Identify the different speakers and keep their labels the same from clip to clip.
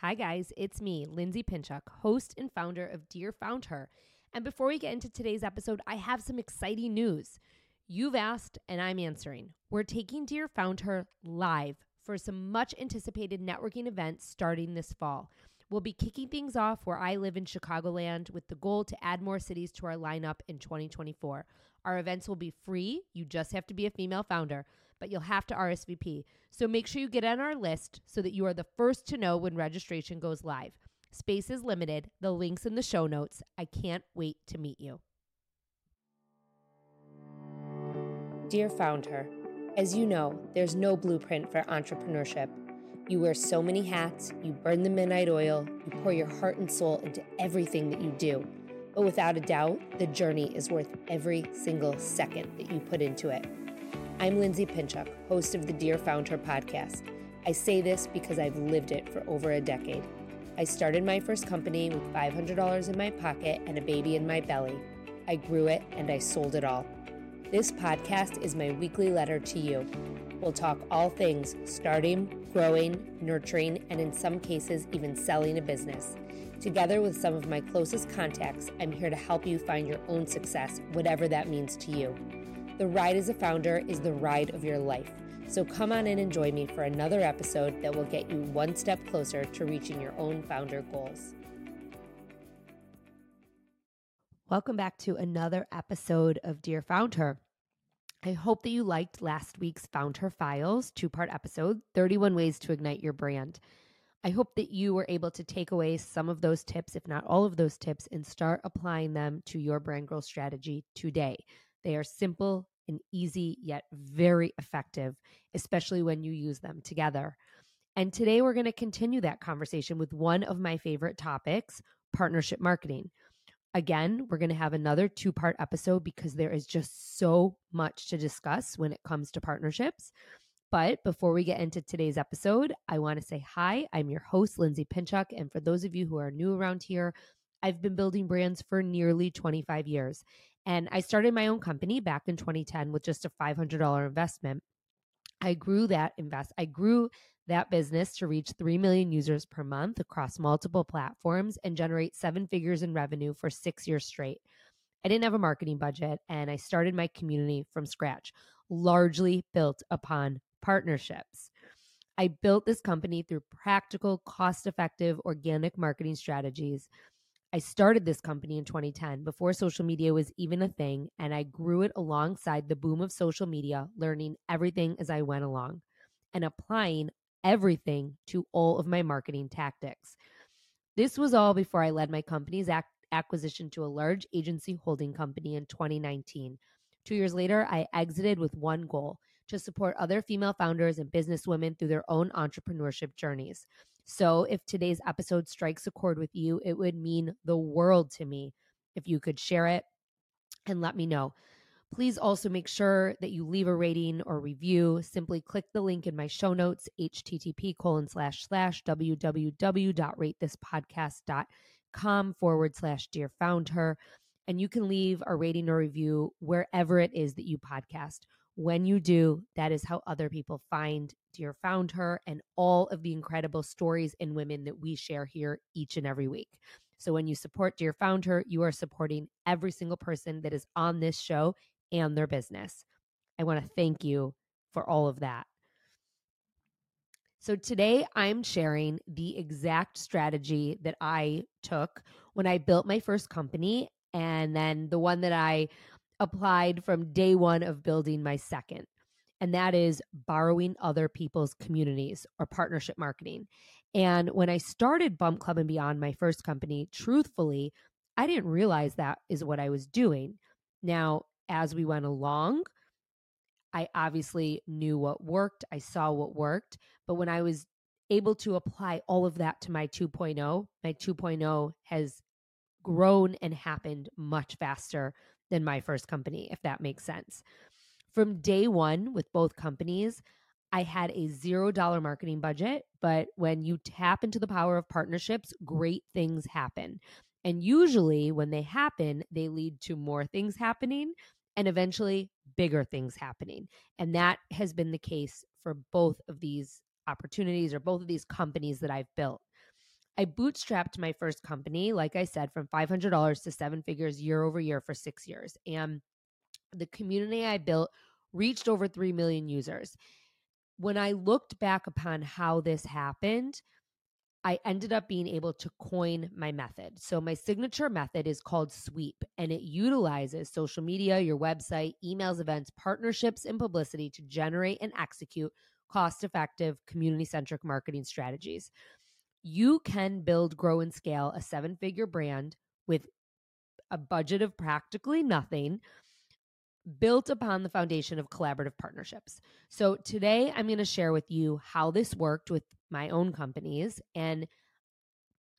Speaker 1: Hi, guys, it's me, Lindsay Pinchuk, host and founder of Dear FoundHer. And before we get into today's episode, I have some exciting news. You've asked, and I'm answering. We're taking Dear FoundHer live for some much anticipated networking events starting this fall. We'll be kicking things off where I live in Chicagoland with the goal to add more cities to our lineup in 2024. Our events will be free. You just have to be a female founder but you'll have to RSVP. So make sure you get on our list so that you are the first to know when registration goes live. Space is limited. The link's in the show notes. I can't wait to meet you. Dear Founder, as you know, there's no blueprint for entrepreneurship. You wear so many hats, you burn the midnight oil, you pour your heart and soul into everything that you do. But without a doubt, the journey is worth every single second that you put into it. I'm Lindsay Pinchuk, host of the Dear FoundHer podcast. I say this because I've lived it for over a decade. I started my first company with $500 in my pocket and a baby in my belly. I grew it and I sold it all. This podcast is my weekly letter to you. We'll talk all things starting, growing, nurturing, and in some cases, even selling a business. Together with some of my closest contacts, I'm here to help you find your own success, whatever that means to you. The ride as a founder is the ride of your life. So come on in and join me for another episode that will get you one step closer to reaching your own founder goals. Welcome back to another episode of Dear FoundHer. I hope that you liked last week's FoundHer Files two part episode 31 Ways to Ignite Your Brand. I hope that you were able to take away some of those tips, if not all of those tips, and start applying them to your brand growth strategy today. They are simple and easy, yet very effective, especially when you use them together. And today we're going to continue that conversation with one of my favorite topics partnership marketing. Again, we're going to have another two part episode because there is just so much to discuss when it comes to partnerships. But before we get into today's episode, I want to say hi. I'm your host, Lindsay Pinchuk. And for those of you who are new around here, I've been building brands for nearly 25 years. And I started my own company back in 2010 with just a $500 investment. I grew that invest I grew that business to reach 3 million users per month across multiple platforms and generate seven figures in revenue for 6 years straight. I didn't have a marketing budget and I started my community from scratch, largely built upon partnerships. I built this company through practical, cost effective organic marketing strategies I started this company in 2010 before social media was even a thing, and I grew it alongside the boom of social media, learning everything as I went along and applying everything to all of my marketing tactics. This was all before I led my company's ac- acquisition to a large agency holding company in 2019. Two years later, I exited with one goal to support other female founders and businesswomen through their own entrepreneurship journeys. So, if today's episode strikes a chord with you, it would mean the world to me if you could share it and let me know. Please also make sure that you leave a rating or review. Simply click the link in my show notes, http colon slash slash www.ratethispodcast.com forward slash dear found her. And you can leave a rating or review wherever it is that you podcast. When you do, that is how other people find Dear FoundHer and all of the incredible stories and women that we share here each and every week. So when you support Dear FoundHer, you are supporting every single person that is on this show and their business. I want to thank you for all of that. So today I'm sharing the exact strategy that I took when I built my first company and then the one that I applied from day one of building my second. And that is borrowing other people's communities or partnership marketing. And when I started Bump Club and Beyond, my first company, truthfully, I didn't realize that is what I was doing. Now, as we went along, I obviously knew what worked, I saw what worked. But when I was able to apply all of that to my 2.0, my 2.0 has grown and happened much faster than my first company, if that makes sense. From day one with both companies, I had a zero dollar marketing budget, but when you tap into the power of partnerships, great things happen. And usually, when they happen, they lead to more things happening and eventually bigger things happening. And that has been the case for both of these opportunities or both of these companies that I've built. I bootstrapped my first company, like I said, from $500 to seven figures year over year for six years. And the community I built reached over 3 million users. When I looked back upon how this happened, I ended up being able to coin my method. So, my signature method is called Sweep, and it utilizes social media, your website, emails, events, partnerships, and publicity to generate and execute cost effective, community centric marketing strategies. You can build, grow, and scale a seven figure brand with a budget of practically nothing built upon the foundation of collaborative partnerships. So, today I'm going to share with you how this worked with my own companies. And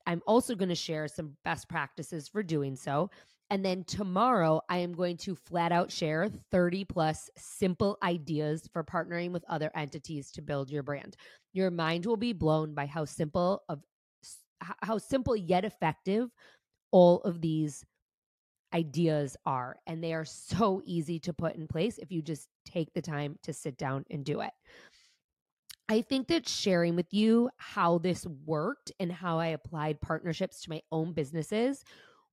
Speaker 1: I'm also going to share some best practices for doing so. And then tomorrow, I am going to flat out share 30 plus simple ideas for partnering with other entities to build your brand. Your mind will be blown by how simple of how simple yet effective all of these ideas are. And they are so easy to put in place if you just take the time to sit down and do it. I think that sharing with you how this worked and how I applied partnerships to my own businesses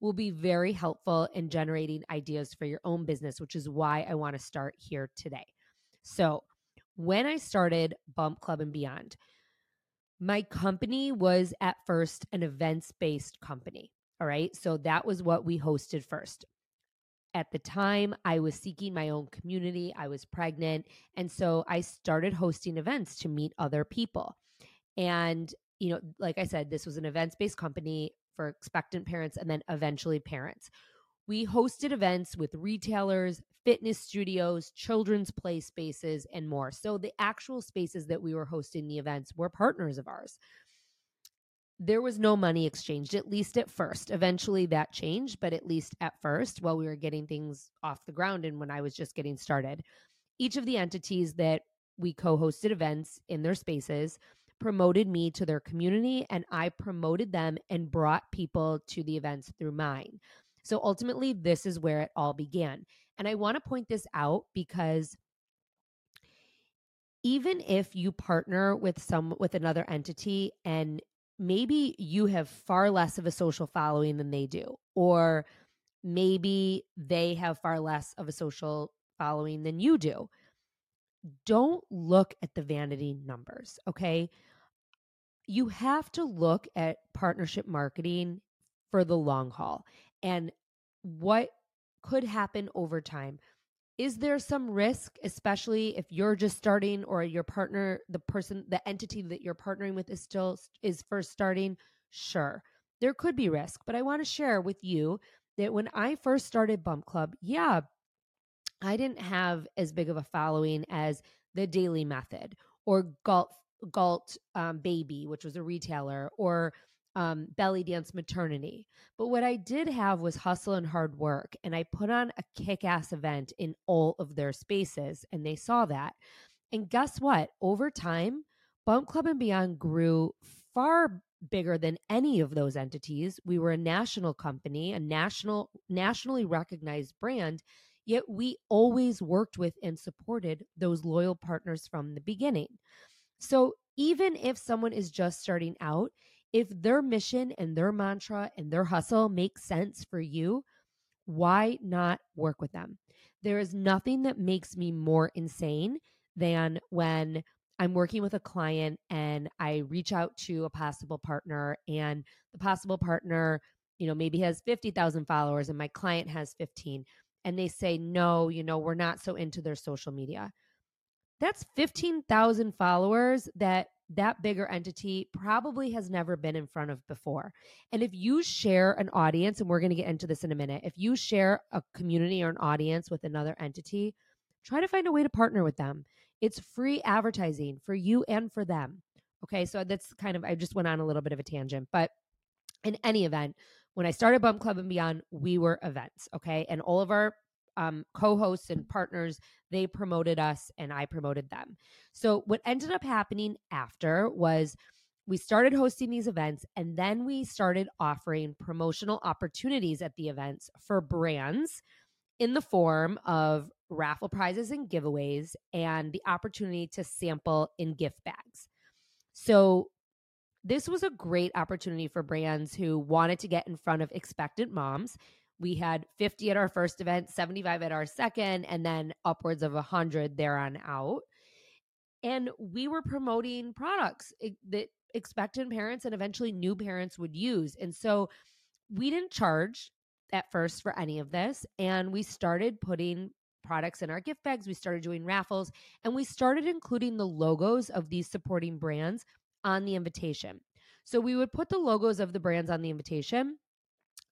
Speaker 1: will be very helpful in generating ideas for your own business, which is why I want to start here today. So, when I started Bump Club and Beyond, my company was at first an events based company. All right. So that was what we hosted first. At the time, I was seeking my own community. I was pregnant. And so I started hosting events to meet other people. And, you know, like I said, this was an events based company for expectant parents and then eventually parents. We hosted events with retailers, fitness studios, children's play spaces, and more. So the actual spaces that we were hosting the events were partners of ours there was no money exchanged, at least at first. Eventually that changed, but at least at first, while we were getting things off the ground and when I was just getting started, each of the entities that we co hosted events in their spaces promoted me to their community and I promoted them and brought people to the events through mine. So ultimately, this is where it all began. And I want to point this out because even if you partner with some with another entity and maybe you have far less of a social following than they do, or maybe they have far less of a social following than you do. Don't look at the vanity numbers, okay? You have to look at partnership marketing for the long haul and what could happen over time. Is there some risk especially if you're just starting or your partner the person the entity that you're partnering with is still is first starting? Sure there could be risk but i want to share with you that when i first started bump club yeah i didn't have as big of a following as the Dailey Method or galt galt um, baby which was a retailer or um, belly dance maternity. But what I did have was hustle and hard work. And I put on a kick ass event in all of their spaces, and they saw that. And guess what? Over time, Bump Club and Beyond grew far bigger than any of those entities. We were a national company, a national nationally recognized brand, yet we always worked with and supported those loyal partners from the beginning. So even if someone is just starting out, if their mission and their mantra and their hustle makes sense for you, why not work with them? There is nothing that makes me more insane than when I'm working with a client and I reach out to a possible partner and the possible partner, you know, maybe has 50,000 followers and my client has 15 and they say, "No, you know, we're not so into their social media." That's 15,000 followers that that bigger entity probably has never been in front of before. And if you share an audience, and we're going to get into this in a minute, if you share a community or an audience with another entity, try to find a way to partner with them. It's free advertising for you and for them. Okay. So that's kind of, I just went on a little bit of a tangent, but in any event, when I started Bump Club and Beyond, we were events. Okay. And all of our um, co-hosts and partners they promoted us and i promoted them so what ended up happening after was we started hosting these events and then we started offering promotional opportunities at the events for brands in the form of raffle prizes and giveaways and the opportunity to sample in gift bags so this was a great opportunity for brands who wanted to get in front of expectant moms. We had 50 at our first event, 75 at our second, and then upwards of 100 there on out. And we were promoting products that expectant parents and eventually new parents would use. And so we didn't charge at first for any of this. And we started putting products in our gift bags. We started doing raffles and we started including the logos of these supporting brands on the invitation. So we would put the logos of the brands on the invitation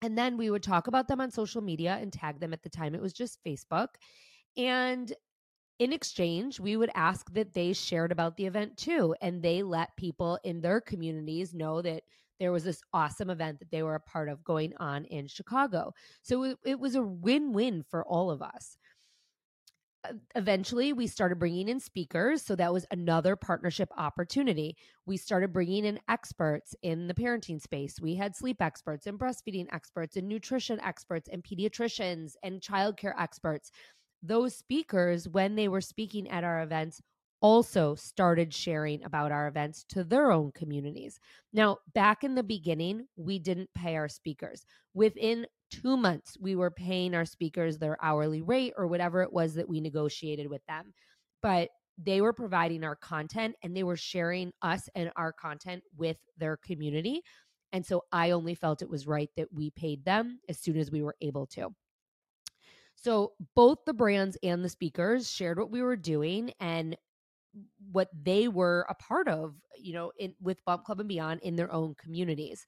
Speaker 1: and then we would talk about them on social media and tag them at the time. It was just Facebook. And in exchange, we would ask that they shared about the event too. And they let people in their communities know that there was this awesome event that they were a part of going on in Chicago. So it, was a win win for all of us. Eventually, we started bringing in speakers. So that was another partnership opportunity. We started bringing in experts in the parenting space. We had sleep experts and breastfeeding experts and nutrition experts and pediatricians and childcare experts those speakers, when they were speaking at our events, also started sharing about our events to their own communities. Now, back in the beginning, we didn't pay our speakers. Within two months, we were paying our speakers their hourly rate or whatever it was that we negotiated with them. But they were providing our content and they were sharing us and our content with their community. And so I only felt it was right that we paid them as soon as we were able to. So both the brands and the speakers shared what we were doing and what they were a part of, you know, in with Bump Club and Beyond in their own communities.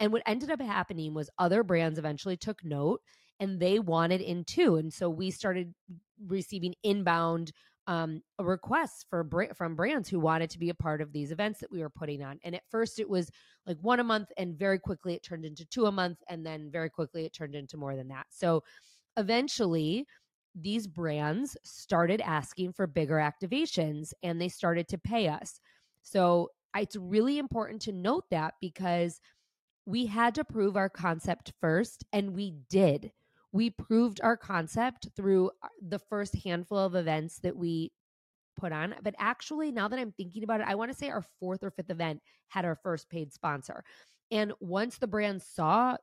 Speaker 1: And what ended up happening was other brands eventually took note and they wanted in too. And so we started receiving inbound um, requests for from brands who wanted to be a part of these events that we were putting on. And at first, it was like one a month, and very quickly it turned into two a month, and then very quickly it turned into more than that. So eventually these brands started asking for bigger activations and they started to pay us. So it's really important to note that because we had to prove our concept first, and we did. We proved our concept through uh, the first handful of events that we put on. But actually, now that I'm thinking about it, I want to say our fourth or fifth event had our first paid sponsor. And once the brand saw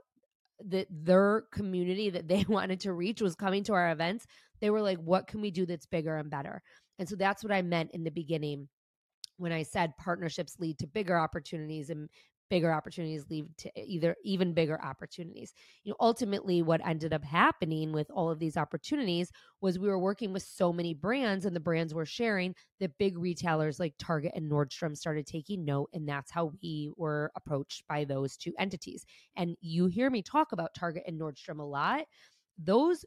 Speaker 1: that their community that they wanted to reach was coming to our events, they were like, what can we do that's bigger and better? And so that's what I meant in the beginning when I said partnerships lead to bigger opportunities and bigger opportunities lead to either even bigger opportunities. You know, ultimately what ended up happening with all of these opportunities was we were working with so many brands and the brands were sharing that big retailers like Target and Nordstrom started taking note and that's how we were approached by those two entities. And you hear me talk about Target and Nordstrom a lot. Those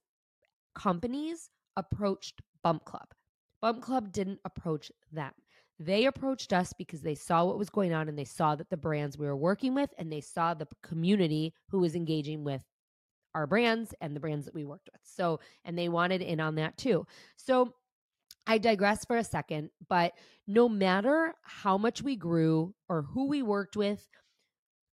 Speaker 1: companies approached Bump Club. Bump Club didn't approach them. They approached us because they saw what was going on and they saw that the brands we were working with and they saw the community who was engaging with our brands and the brands that we worked with. So, and they wanted in on that too. So, I digress for a second, but no matter how much we grew or who we worked with,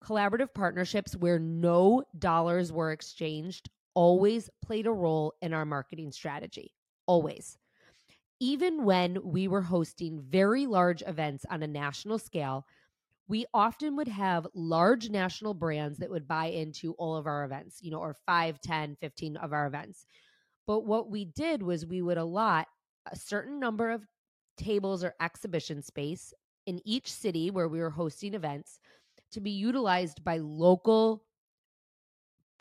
Speaker 1: collaborative partnerships where no dollars were exchanged always played a role in our marketing strategy. Always even when we were hosting very large events on a national scale, we often would have large national brands that would buy into all of our events, you know, or 5, 10, 15 of our events. But what we did was we would allot a certain number of tables or exhibition space in each city where we were hosting events to be utilized by local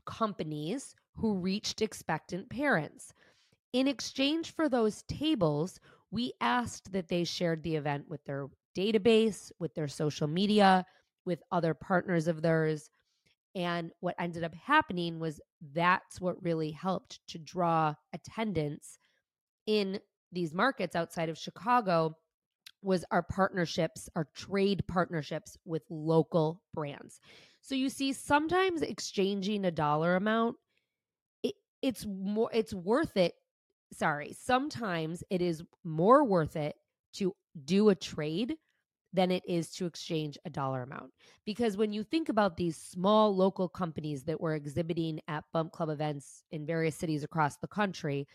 Speaker 1: companies who reached expectant parents. In exchange for those tables, we asked that they shared the event with their database, with their social media, with other partners of theirs. And what ended up happening was that's what really helped to draw attendance in these markets outside of Chicago was our partnerships, our trade partnerships with local brands. So you see sometimes exchanging a dollar amount it's more it's worth it sorry, sometimes it is more worth it to do a trade than it is to exchange a dollar amount. Because when you think about these small local companies that were exhibiting at Bump Club events in various cities across the country,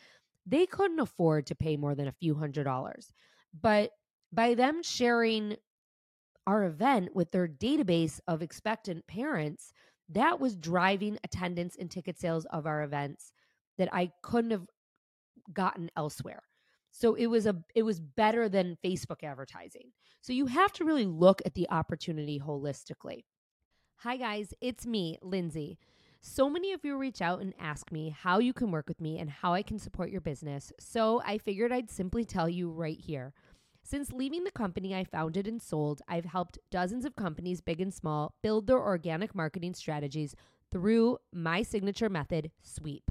Speaker 1: they couldn't afford to pay more than a few hundred dollars. But by them sharing our event with their database of expectant parents, that was driving attendance and ticket sales of our events that I couldn't have gotten elsewhere. So it was a it was better than Facebook advertising. So you have to really look at the opportunity holistically. Hi guys, it's me, Lindsay. So many of you reach out and ask me how you can work with me and how I can support your business. So I figured I'd simply tell you right here. Since leaving the company I founded and sold, I've helped dozens of companies, big and small, build their organic marketing strategies through my signature method, Sweep.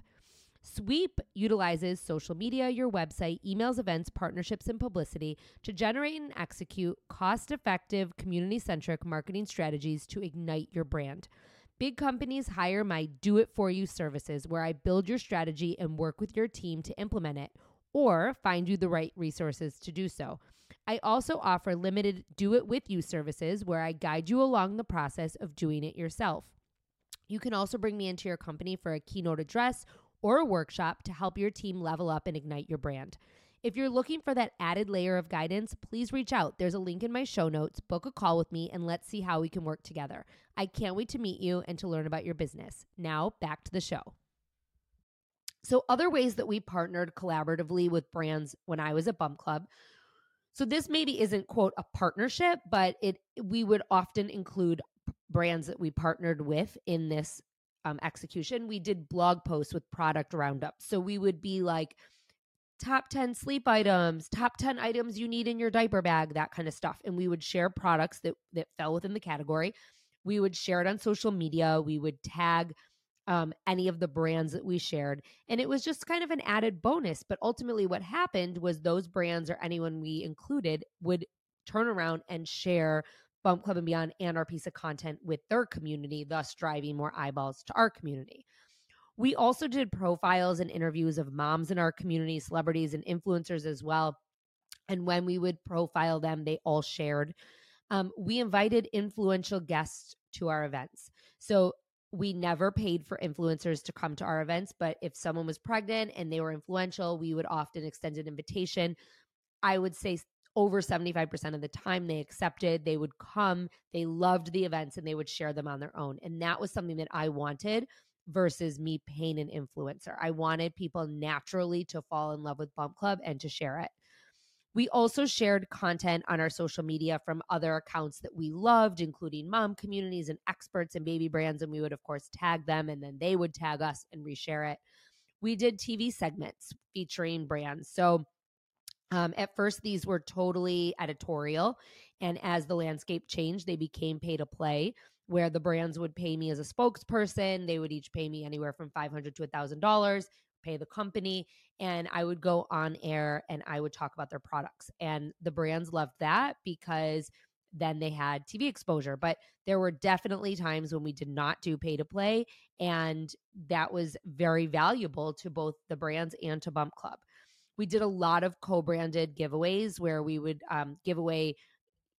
Speaker 1: Sweep utilizes social media, your website, emails, events, partnerships, and publicity to generate and execute cost effective, community centric marketing strategies to ignite your brand. Big companies hire my do it for you services where I build your strategy and work with your team to implement it or find you the right resources to do so. I also offer limited do it with you services where I guide you along the process of doing it yourself. You can also bring me into your company for a keynote address or a workshop to help your team level up and ignite your brand. If you're looking for that added layer of guidance, please reach out. There's a link in my show notes. Book a call with me and let's see how we can work together. I can't wait to meet you and to learn about your business. Now, back to the show. So, other ways that we partnered collaboratively with brands when I was at Bump Club. So, this maybe isn't quote a partnership, but it we would often include brands that we partnered with in this um, execution. We did blog posts with product roundups. So, we would be like, top 10 sleep items, top 10 items you need in your diaper bag, that kind of stuff. And we would share products that that fell within the category. We would share it on social media. We would tag um, any of the brands that we shared. And it was just kind of an added bonus. But ultimately, what happened was those brands or anyone we included would turn around and share Bump Club and Beyond and our piece of content with their community, thus driving more eyeballs to our community. We also did profiles and interviews of moms in our community, celebrities, and influencers as well. And when we would profile them, they all shared. Um, we invited influential guests to our events. So we never paid for influencers to come to our events, but if someone was pregnant and they were influential, we would often extend an invitation. I would say over 75% of the time they accepted, they would come, they loved the events, and they would share them on their own. And that was something that I wanted versus me paying an influencer. I wanted people naturally to fall in love with Bump Club and to share it. We also shared content on our social media from other accounts that we loved, including mom communities and experts and baby brands. And we would, of course, tag them and then they would tag us and reshare it. We did TV segments featuring brands. So um, at first, these were totally editorial. And as the landscape changed, they became pay to play where the brands would pay me as a spokesperson. They would each pay me anywhere from 500 to $1,000, pay the company, and I would go on air and I would talk about their products. And the brands loved that because then they had TV exposure. But there were definitely times when we did not do pay to play, and that was very valuable to both the brands and to Bump Club. We did a lot of co branded giveaways where we would um, give away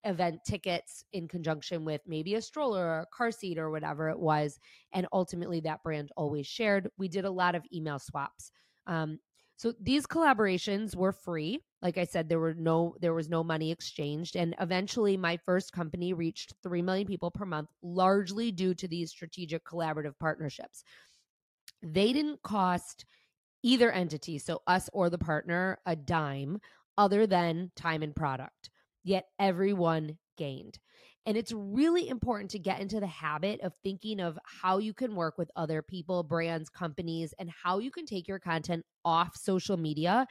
Speaker 1: event tickets in conjunction with maybe a stroller or a car seat or whatever it was. And ultimately, that brand always shared. We did a lot of email swaps. Um, so these collaborations were free. Like I said, there were no there was no money exchanged, and eventually, my first company reached three million people per month, largely due to these strategic collaborative partnerships. They didn't cost either entity, so us or the partner, a dime, other than time and product yet everyone gained. And it's really important to get into the habit of thinking of how you can work with other people, brands, companies, and how you can take your content off social media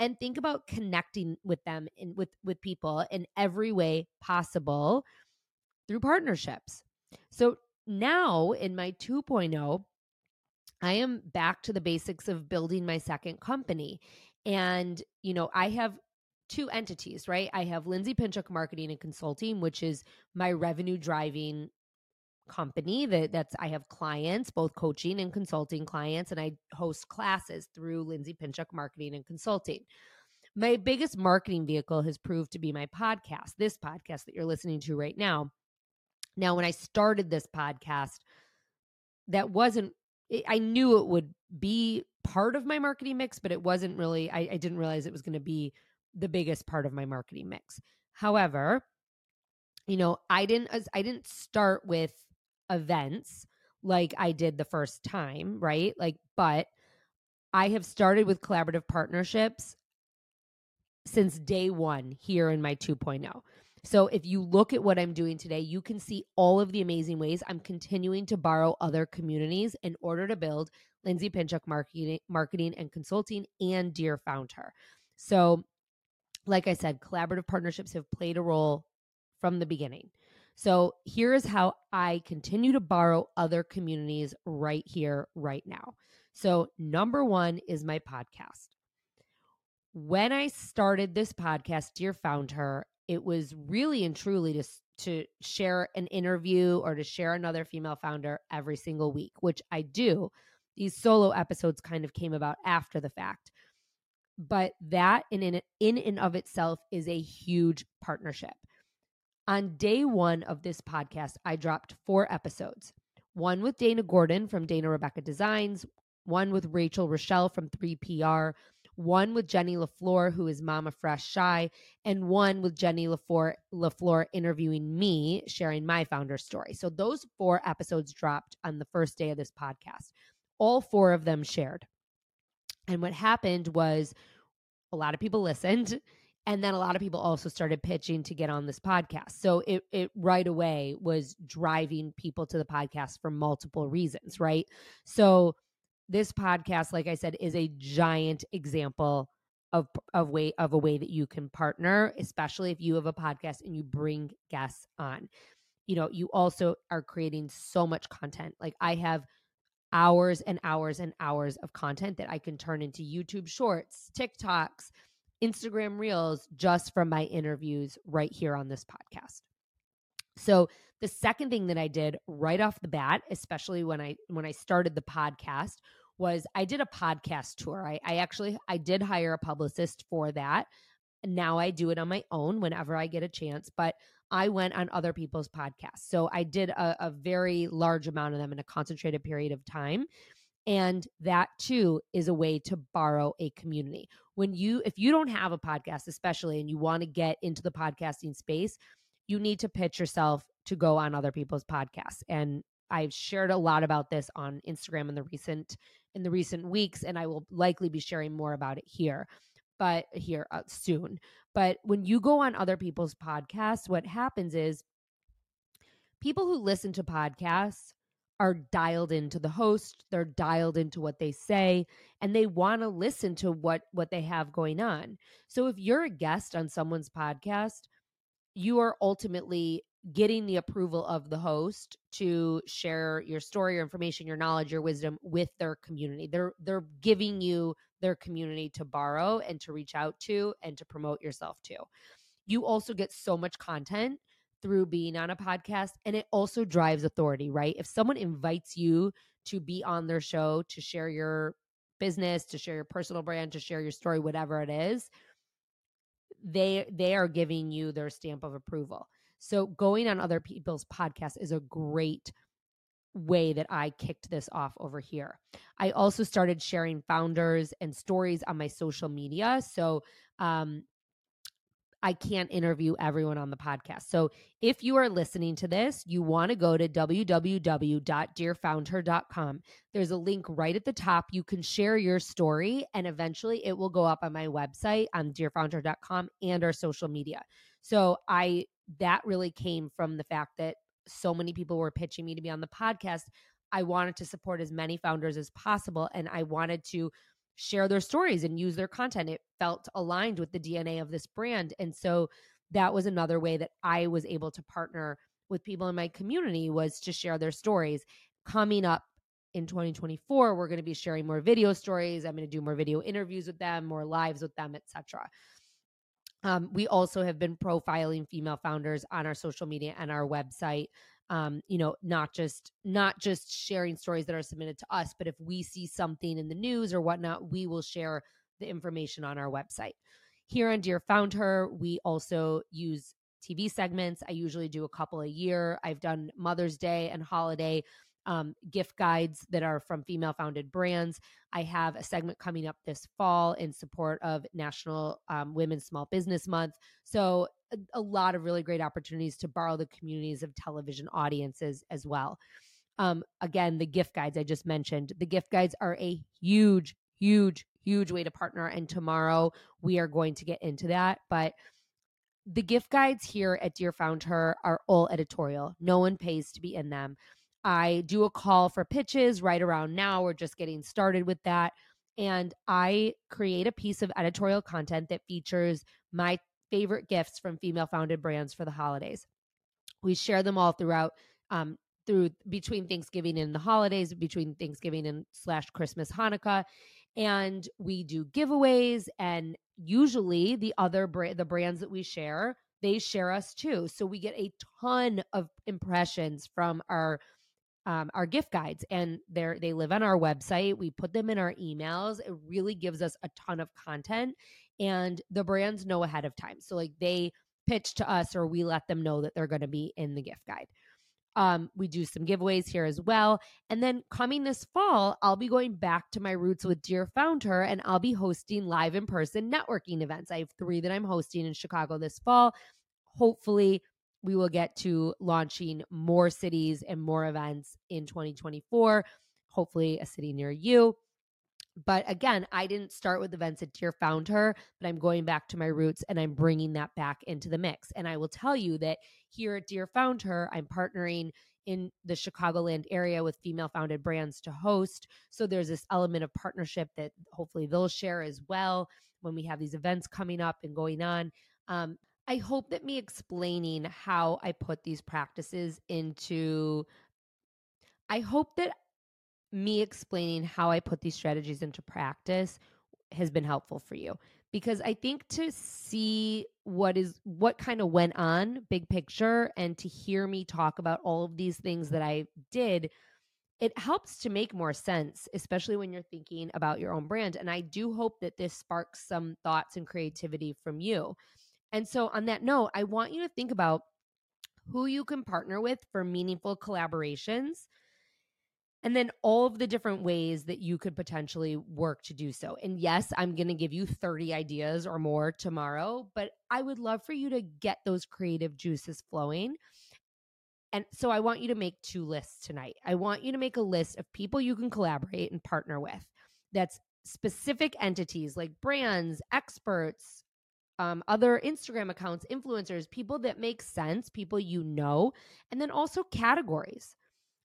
Speaker 1: and think about connecting with them and with with people in every way possible through partnerships. So now in my 2.0 I am back to the basics of building my second company. And, you know, I have two entities, right? I have Lindsay Pinchuk Marketing and Consulting, which is my revenue driving company that that's I have clients, both coaching and consulting clients, and I host classes through Lindsay Pinchuk Marketing and Consulting. My biggest marketing vehicle has proved to be my podcast, this podcast that you're listening to right now. Now, when I started this podcast, that wasn't I knew it would be part of my marketing mix, but it wasn't really, I, I didn't realize it was going to be the biggest part of my marketing mix. However, you know, I didn't I didn't start with events like I did the first time, right? Like but I have started with collaborative partnerships since day 1 here in my 2.0. So if you look at what I'm doing today, you can see all of the amazing ways I'm continuing to borrow other communities in order to build Lindsay Pinchuk marketing, marketing and consulting and Dear FoundHer. So, like I said, collaborative partnerships have played a role from the beginning. So, here is how I continue to borrow other communities right here, right now. So, number one is my podcast. When I started this podcast, Dear FoundHer, it was really and truly to to share an interview or to share another female founder every single week, which I do these solo episodes kind of came about after the fact. But that in in, in and of itself is a huge partnership. On day one of this podcast, I dropped four episodes. One with Dana Gordon from Dana Rebecca Designs, one with Rachel Rochelle from 3PR, one with Jenny LaFleur, who is Mama Fresh Shy, and one with Jenny LaFleur, LaFleur interviewing me, sharing my founder story. So those four episodes dropped on the first day of this podcast all four of them shared. And what happened was a lot of people listened and then a lot of people also started pitching to get on this podcast. So it it right away was driving people to the podcast for multiple reasons, right? So this podcast like I said is a giant example of of way of a way that you can partner, especially if you have a podcast and you bring guests on. You know, you also are creating so much content. Like I have hours and hours and hours of content that I can turn into YouTube shorts, TikToks, Instagram reels just from my interviews right here on this podcast. So, the second thing that I did right off the bat, especially when I when I started the podcast, was I did a podcast tour. I, I actually I did hire a publicist for that. Now I do it on my own whenever I get a chance, but I went on other people's podcasts. So I did a, a very large amount of them in a concentrated period of time. And that too is a way to borrow a community. When you, if you don't have a podcast, especially, and you want to get into the podcasting space, you need to pitch yourself to go on other people's podcasts. And I've shared a lot about this on Instagram in the recent in the recent weeks, and I will likely be sharing more about it here but here uh, soon. But when you go on other people's podcasts, what happens is people who listen to podcasts are dialed into the host, they're dialed into what they say, and they want to listen to what what they have going on. So if you're a guest on someone's podcast, you are ultimately getting the approval of the host to share your story, your information, your knowledge, your wisdom with their community. They're they're giving you their community to borrow and to reach out to and to promote yourself to. You also get so much content through being on a podcast and it also drives authority, right? If someone invites you to be on their show to share your business, to share your personal brand, to share your story, whatever it is, they they are giving you their stamp of approval. So going on other people's podcasts is a great way that I kicked this off over here. I also started sharing founders and stories on my social media. So um, I can't interview everyone on the podcast. So if you are listening to this, you want to go to www.dearfoundher.com. There's a link right at the top. You can share your story, and eventually it will go up on my website on dearfoundher.com and our social media. So I that really came from the fact that so many people were pitching me to be on the podcast. I wanted to support as many founders as possible, and I wanted to share their stories and use their content. It felt aligned with the DNA of this brand. And so that was another way that I was able to partner with people in my community was to share their stories. Coming up in 2024, we're going to be sharing more video stories. I'm going to do more video interviews with them, more lives with them, etc. Um, we also have been profiling female founders on our social media and our website um, you know, not just not just sharing stories that are submitted to us, but if we see something in the news or whatnot, we will share the information on our website. Here on Dear FoundHer, we also use TV segments. I usually do a couple a year. I've done Mother's Day and holiday um, gift guides that are from female founded brands. I have a segment coming up this fall in support of National um, Women's Small Business Month. So a, a lot of really great opportunities to borrow the communities of television audiences as well. Um, again, the gift guides I just mentioned, the gift guides are a huge, huge, huge way to partner. And tomorrow we are going to get into that. But the gift guides here at Dear FoundHer are all editorial. No one pays to be in them. I do a call for pitches right around now. We're just getting started with that. And I create a piece of editorial content that features my favorite gifts from female founded brands for the holidays. We share them all throughout um, through between Thanksgiving and the holidays, between Thanksgiving and slash Christmas, Hanukkah, and we do giveaways. And usually, the other the brands that we share, they share us too. So we get a ton of impressions from our um, our gift guides, and they they live on our website. We put them in our emails. It really gives us a ton of content, and the brands know ahead of time. So like they pitch to us, or we let them know that they're going to be in the gift guide. Um, we do some giveaways here as well. And then coming this fall, I'll be going back to my roots with Dear FoundHer and I'll be hosting live in person networking events. I have three that I'm hosting in Chicago this fall. Hopefully, we will get to launching more cities and more events in 2024. Hopefully, a city near you. But again, I didn't start with events at Dear FoundHer, but I'm going back to my roots and I'm bringing that back into the mix. And I will tell you that here at Dear FoundHer, I'm partnering in the Chicagoland area with female founded brands to host. So there's this element of partnership that hopefully they'll share as well when we have these events coming up and going on. Um, I hope that me explaining how I put these practices into, I hope that me explaining how I put these strategies into practice has been helpful for you because I think to see what is what kind of went on big picture and to hear me talk about all of these things that I did it helps to make more sense especially when you're thinking about your own brand and I do hope that this sparks some thoughts and creativity from you. And so on that note, I want you to think about who you can partner with for meaningful collaborations and then all of the different ways that you could potentially work to do so. And yes, I'm going to give you 30 ideas or more tomorrow, but I would love for you to get those creative juices flowing. And so I want you to make two lists tonight. I want you to make a list of people you can collaborate and partner with. That's specific entities like brands, experts, um, other Instagram accounts, influencers, people that make sense, people you know, and then also categories.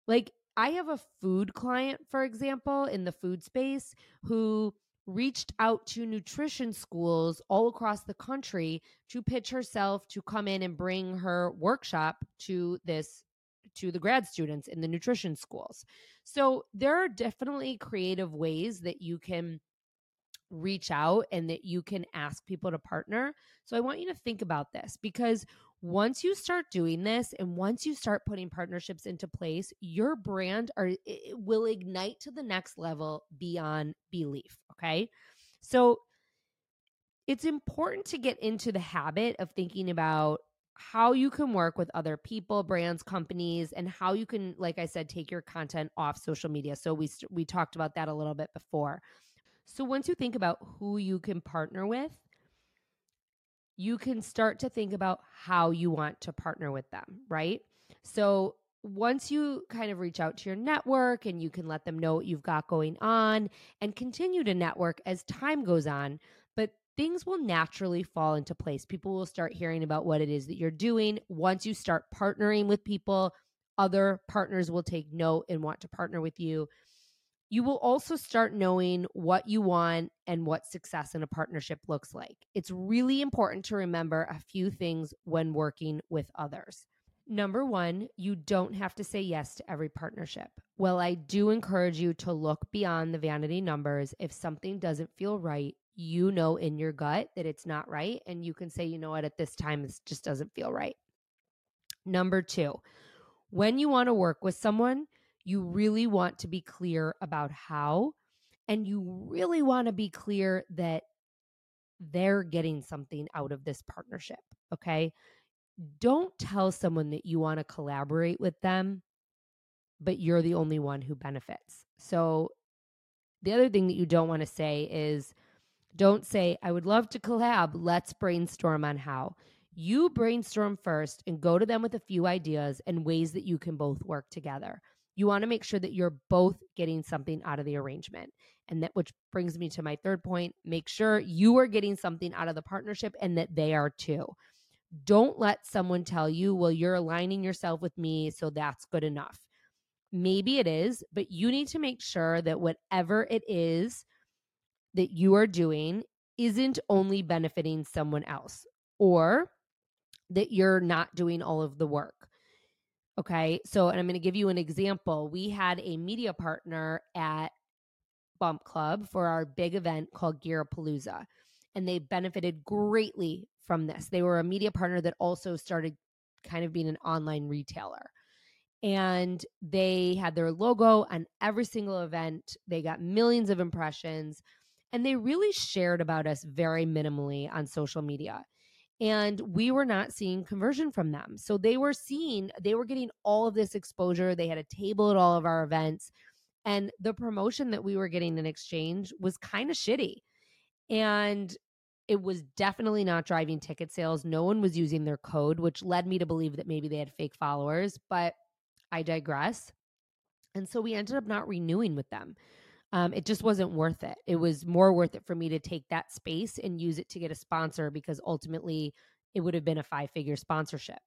Speaker 1: Like I have a food client, for example, in the food space who reached out to nutrition schools all across the country to pitch herself to come in and bring her workshop to this to the grad students in the nutrition schools. So there are definitely creative ways that you can reach out and that you can ask people to partner. So I want you to think about this because once you start doing this and once you start putting partnerships into place, your brand are will ignite to the next level beyond belief, okay? So it's important to get into the habit of thinking about how you can work with other people, brands, companies, and how you can, like I said, take your content off social media. So we we talked about that a little bit before. So once you think about who you can partner with, you can start to think about how you want to partner with them, right? So once you kind of reach out to your network and you can let them know what you've got going on and continue to network as time goes on, but things will naturally fall into place. People will start hearing about what it is that you're doing. Once you start partnering with people, other partners will take note and want to partner with you you will also start knowing what you want and what success in a partnership looks like. It's really important to remember a few things when working with others. Number one, you don't have to say yes to every partnership. Well, I do encourage you to look beyond the vanity numbers. If something doesn't feel right, you know in your gut that it's not right. And you can say, you know what, at this time, this just doesn't feel right. Number two, when you want to work with someone, you really want to be clear about how, and you really want to be clear that they're getting something out of this partnership. Okay. Don't tell someone that you want to collaborate with them, but you're the only one who benefits. So, the other thing that you don't want to say is don't say, I would love to collab. Let's brainstorm on how. You brainstorm first and go to them with a few ideas and ways that you can both work together. You want to make sure that you're both getting something out of the arrangement. And that which brings me to my third point, make sure you are getting something out of the partnership and that they are too. Don't let someone tell you, well, you're aligning yourself with me, so that's good enough. Maybe it is, but you need to make sure that whatever it is that you are doing isn't only benefiting someone else or that you're not doing all of the work. Okay. So, and I'm going to give you an example. We had a media partner at Bump Club for our big event called Gearapalooza, and they benefited greatly from this. They were a media partner that also started kind of being an online retailer. And they had their logo on every single event. They got millions of impressions and they really shared about us very minimally on social media and we were not seeing conversion from them. So they were seeing, they were getting all of this exposure. They had a table at all of our events, and the promotion that we were getting in exchange was kind of shitty. And it was definitely not driving ticket sales. No one was using their code, which led me to believe that maybe they had fake followers, but I digress. And so we ended up not renewing with them um, it just wasn't worth it. It was more worth it for me to take that space and use it to get a sponsor because ultimately it would have been a five figure sponsorship.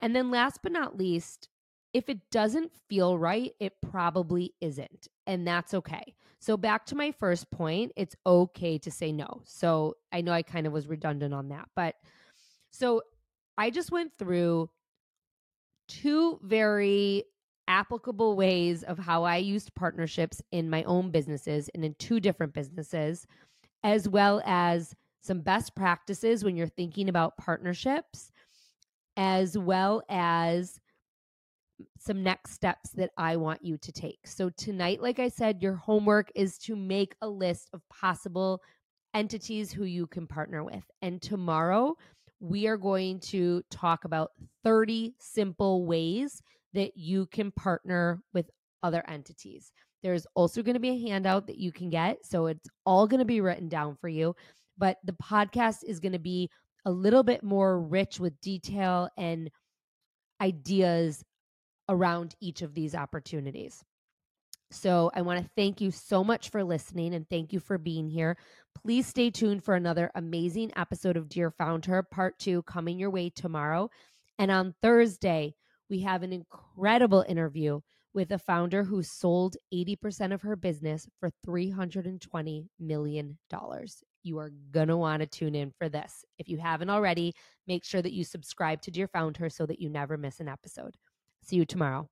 Speaker 1: And then last but not least, if it doesn't feel right, it probably isn't. And that's okay. So, back to my first point, it's okay to say no. So, I know I kind of was redundant on that, but so I just went through two very applicable ways of how I used partnerships in my own businesses and in two different businesses, as well as some best practices when you're thinking about partnerships, as well as some next steps that I want you to take. So, tonight, like I said, your homework is to make a list of possible entities who you can partner with. And tomorrow, we are going to talk about 30 simple ways that you can partner with other entities. There's also going to be a handout that you can get. So it's all going to be written down for you. But the podcast is going to be a little bit more rich with detail and ideas around each of these opportunities. So I want to thank you so much for listening and thank you for being here. Please stay tuned for another amazing episode of Dear FoundHer Part 2 coming your way tomorrow. And on Thursday, we have an incredible interview with a founder who sold 80% of her business for $320 million. You are going to want to tune in for this. If you haven't already, make sure that you subscribe to Dear FoundHer so that you never miss an episode. See you tomorrow.